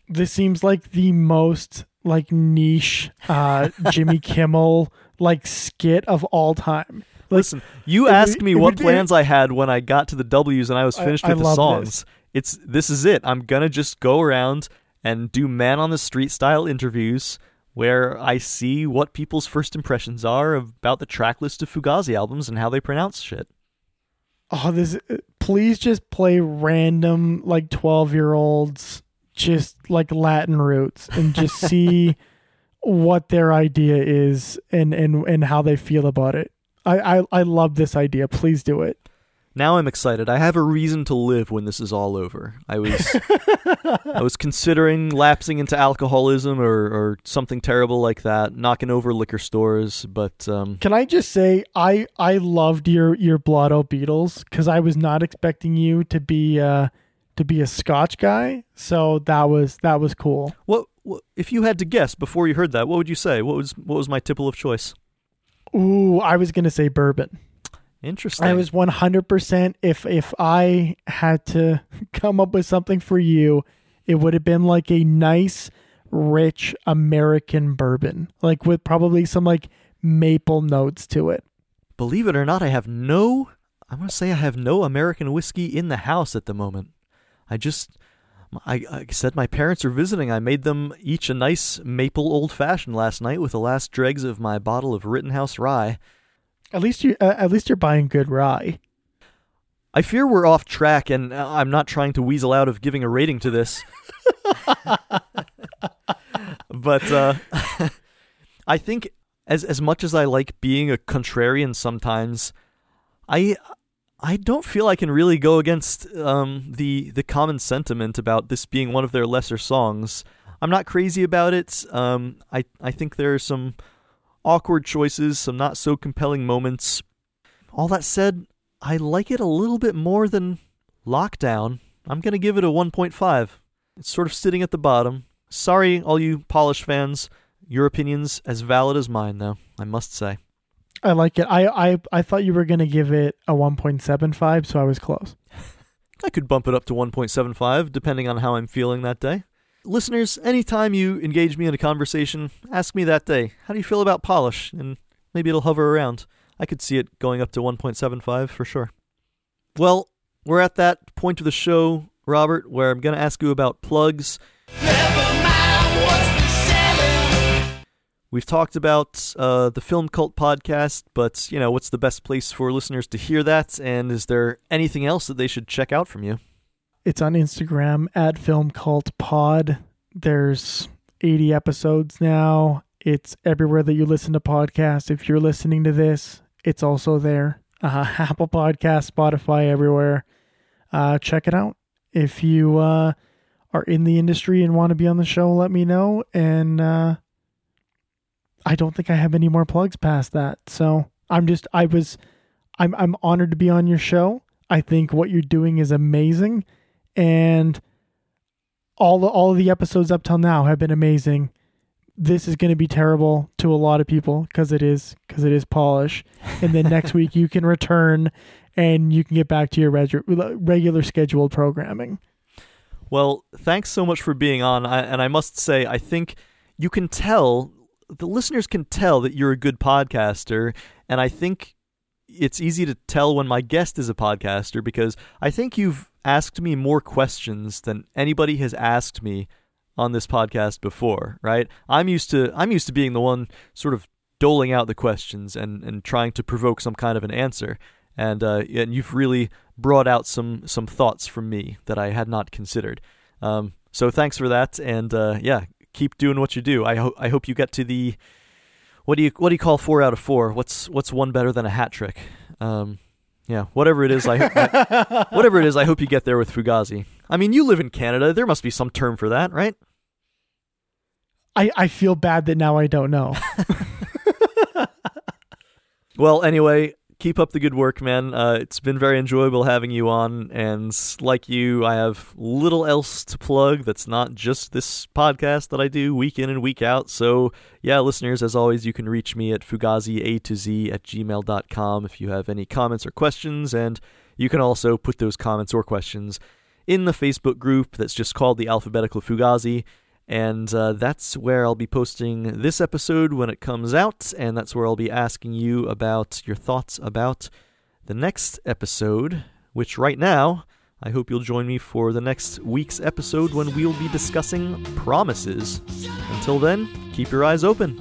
This seems like the most like niche uh Jimmy Kimmel like skit of all time. Like, Listen, you asked me what plans I had when I got to the W's and I was finished I with the songs. this. It's this is it. I'm gonna just go around and do man on the street style interviews where I see what people's first impressions are about the track list of Fugazi albums and how they pronounce shit. oh this please just play random like 12 year olds just like latin roots and just see what their idea is and and and how they feel about it. I, I i love this idea. Please do it Now I'm excited. I have a reason to live when this is all over. I was I was considering lapsing into alcoholism or, or something terrible like that, knocking over liquor stores, but um, can i just say i i loved your your blotto beatles because i was not expecting you to be uh to be a scotch guy so that was that was cool What, what if you had to guess before you heard that? What would you say? What was what was my tipple of choice? ooh i was gonna say bourbon Interesting. I was 100% if if I had to come up with something for you, it would have been like a nice rich American bourbon, like with probably some like maple notes to it. Believe it or not, I have no. I'm gonna say I have no American whiskey in the house at the moment. I just. I, I said my parents are visiting. I made them each a nice maple old fashioned last night with the last dregs of my bottle of Rittenhouse rye. At least you uh, at least you're buying good rye. I fear we're off track, and uh, I'm not trying to weasel out of giving a rating to this. but uh, I think, as as much as I like being a contrarian, sometimes I I don't feel I can really go against um, the the common sentiment about this being one of their lesser songs. I'm not crazy about it. Um, I I think there are some awkward choices, some not so compelling moments. All that said, I like it a little bit more than Lockdown. I'm going to give it a 1.5. It's sort of sitting at the bottom. Sorry, all you Polish fans. Your opinion's as valid as mine, though, I must say. I like it. I I I thought you were going to give it a 1.75, so I was close. I could bump it up to 1.75, depending on how I'm feeling that day. Listeners, anytime you engage me in a conversation, ask me that day, how do you feel about Polish? And maybe it'll hover around. I could see it going up to 1.75 for sure. Well, we're at that point of the show, Robert, where I'm going to ask you about plugs. We've talked about uh, the Film Cult podcast, but you know, what's the best place for listeners to hear that? And is there anything else that they should check out from you? It's on Instagram at Film Cult Pod. There's 80 episodes now. It's everywhere that you listen to podcasts. If you're listening to this, it's also there. Uh, Apple Podcast, Spotify, everywhere. Uh, check it out. If you uh, are in the industry and want to be on the show, let me know. And uh, I don't think I have any more plugs past that. So I'm just I was I'm I'm honored to be on your show. I think what you're doing is amazing and all the all of the episodes up till now have been amazing. This is going to be terrible to a lot of people because it is because it is Polish. And then next week you can return and you can get back to your regu- regular scheduled programming. Well, thanks so much for being on. I, and I must say, I think you can tell, the listeners can tell that you're a good podcaster. And I think it's easy to tell when my guest is a podcaster because I think you've asked me more questions than anybody has asked me on this podcast before, right? I'm used to I'm used to being the one sort of doling out the questions and, and trying to provoke some kind of an answer. And uh, and you've really brought out some some thoughts from me that I had not considered. Um, so thanks for that, and uh, yeah, keep doing what you do. I hope I hope you get to the what do you what do you call four out of four? What's what's one better than a hat trick? Um, yeah, whatever it is, I, I whatever it is, I hope you get there with Fugazi. I mean, you live in Canada. There must be some term for that, right? I I feel bad that now I don't know. well, anyway, keep up the good work, man. Uh, it's been very enjoyable having you on, and like you, I have little else to plug that's not just this podcast that I do week in and week out. So, yeah, listeners, as always, you can reach me at fugazi to z at gmail.com if you have any comments or questions, and you can also put those comments or questions in the Facebook group that's just called the Alphabetical Fugazi. And uh, that's where I'll be posting this episode when it comes out. And that's where I'll be asking you about your thoughts about the next episode, which right now, I hope you'll join me for the next week's episode when we'll be discussing promises. Until then, keep your eyes open.